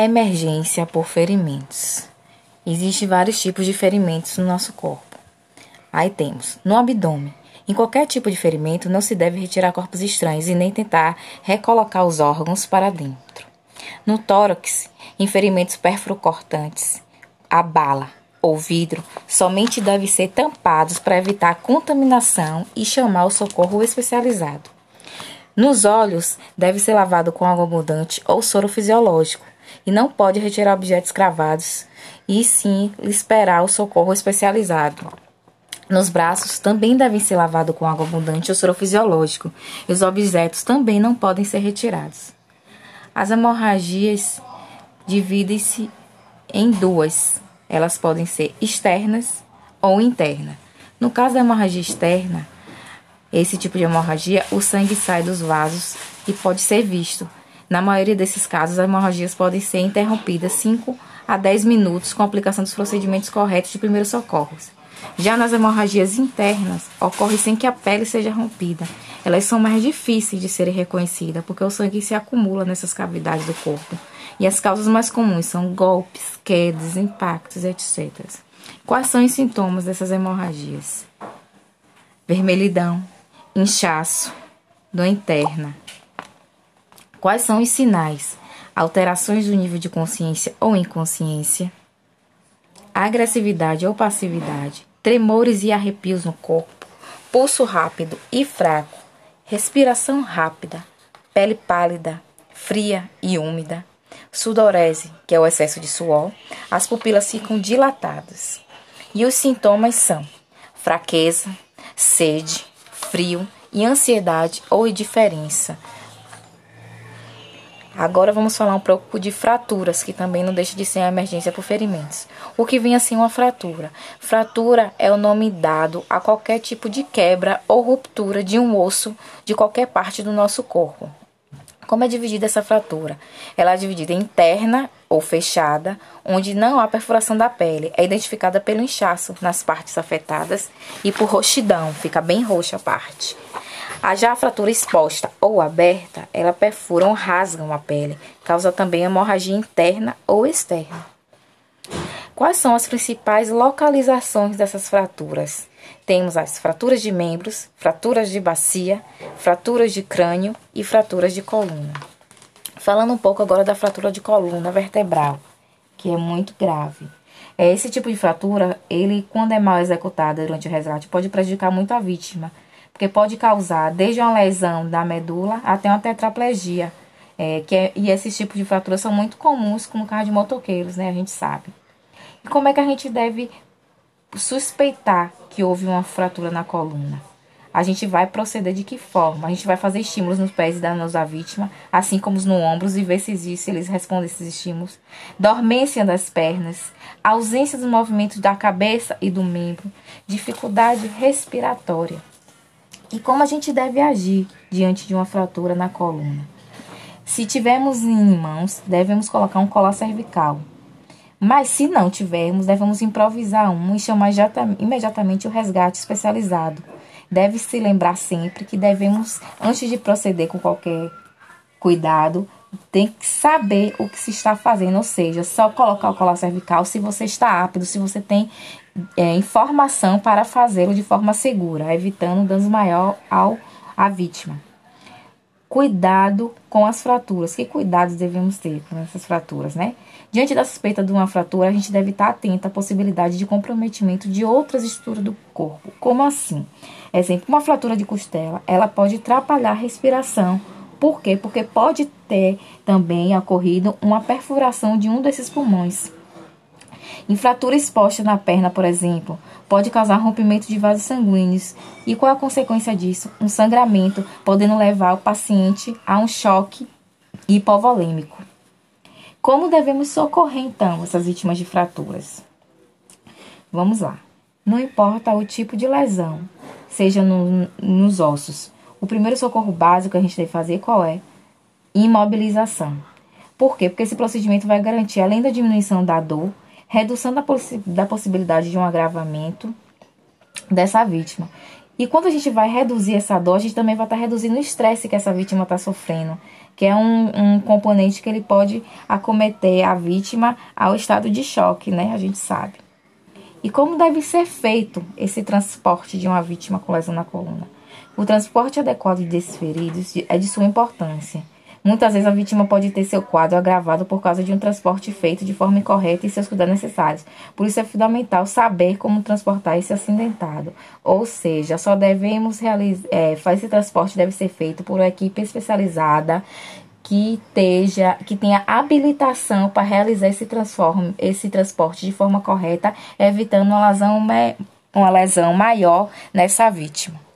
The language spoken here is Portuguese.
Emergência por ferimentos. Existem vários tipos de ferimentos no nosso corpo. Aí temos no abdômen. Em qualquer tipo de ferimento, não se deve retirar corpos estranhos e nem tentar recolocar os órgãos para dentro. No tórax, em ferimentos perfurocortantes, a bala ou vidro somente deve ser tampados para evitar contaminação e chamar o socorro especializado. Nos olhos, deve ser lavado com água abundante ou soro fisiológico e não pode retirar objetos cravados e sim esperar o socorro especializado. Nos braços também devem ser lavados com água abundante ou soro fisiológico e os objetos também não podem ser retirados. As hemorragias dividem-se em duas. Elas podem ser externas ou internas. No caso da hemorragia externa, esse tipo de hemorragia, o sangue sai dos vasos e pode ser visto, na maioria desses casos, as hemorragias podem ser interrompidas 5 a 10 minutos com a aplicação dos procedimentos corretos de primeiros socorros. Já nas hemorragias internas, ocorre sem que a pele seja rompida. Elas são mais difíceis de serem reconhecidas porque o sangue se acumula nessas cavidades do corpo. E as causas mais comuns são golpes, quedas, impactos, etc. Quais são os sintomas dessas hemorragias? Vermelhidão, inchaço, dor interna, Quais são os sinais? Alterações do nível de consciência ou inconsciência, agressividade ou passividade, tremores e arrepios no corpo, pulso rápido e fraco, respiração rápida, pele pálida, fria e úmida, sudorese, que é o excesso de suor, as pupilas ficam dilatadas. E os sintomas são fraqueza, sede, frio e ansiedade ou indiferença Agora vamos falar um pouco de fraturas, que também não deixa de ser a emergência por ferimentos. O que vem assim uma fratura? Fratura é o nome dado a qualquer tipo de quebra ou ruptura de um osso de qualquer parte do nosso corpo. Como é dividida essa fratura? Ela é dividida interna ou fechada, onde não há perfuração da pele. É identificada pelo inchaço nas partes afetadas e por roxidão, fica bem roxa a parte. A já a fratura exposta ou aberta, ela perfura ou rasga a pele, causa também hemorragia interna ou externa. Quais são as principais localizações dessas fraturas? Temos as fraturas de membros, fraturas de bacia, fraturas de crânio e fraturas de coluna. Falando um pouco agora da fratura de coluna vertebral, que é muito grave. Esse tipo de fratura, ele quando é mal executada durante o resgate, pode prejudicar muito a vítima porque pode causar desde uma lesão da medula até uma tetraplegia. É, que é, e esses tipos de fraturas são muito comuns no caso de motoqueiros, né? A gente sabe. E como é que a gente deve suspeitar que houve uma fratura na coluna? A gente vai proceder de que forma? A gente vai fazer estímulos nos pés da nossa vítima, assim como nos ombros, e ver se existe, se eles respondem esses estímulos. Dormência das pernas, ausência dos movimentos da cabeça e do membro, dificuldade respiratória. E como a gente deve agir diante de uma fratura na coluna? Se tivermos em mãos, devemos colocar um colar cervical. Mas se não tivermos, devemos improvisar um e chamar imediatamente o resgate especializado. Deve-se lembrar sempre que devemos, antes de proceder com qualquer cuidado, tem que saber o que se está fazendo, ou seja, só colocar o colar cervical se você está apto, se você tem é, informação para fazê-lo de forma segura, evitando danos maior ao à vítima. Cuidado com as fraturas. Que cuidados devemos ter com essas fraturas, né? Diante da suspeita de uma fratura, a gente deve estar atento à possibilidade de comprometimento de outras estruturas do corpo. Como assim? Exemplo, uma fratura de costela, ela pode atrapalhar a respiração. Por quê? Porque pode ter também ocorrido uma perfuração de um desses pulmões. Em fratura exposta na perna, por exemplo, pode causar rompimento de vasos sanguíneos. E qual a consequência disso? Um sangramento, podendo levar o paciente a um choque hipovolêmico. Como devemos socorrer, então, essas vítimas de fraturas? Vamos lá. Não importa o tipo de lesão, seja no, nos ossos. O primeiro socorro básico que a gente deve fazer qual é? Imobilização. Por quê? Porque esse procedimento vai garantir, além da diminuição da dor, redução da, possi da possibilidade de um agravamento dessa vítima. E quando a gente vai reduzir essa dor, a gente também vai estar tá reduzindo o estresse que essa vítima está sofrendo, que é um, um componente que ele pode acometer a vítima ao estado de choque, né? A gente sabe. E como deve ser feito esse transporte de uma vítima com lesão na coluna? O transporte adequado desses feridos é de sua importância Muitas vezes a vítima pode ter seu quadro agravado por causa de um transporte feito de forma incorreta e seus cuidados necessários. Por isso é fundamental saber como transportar esse acidentado. Ou seja, só devemos realizar, é, esse transporte deve ser feito por uma equipe especializada que, que tenha habilitação para realizar esse, transform, esse transporte de forma correta, evitando uma lesão, uma lesão maior nessa vítima.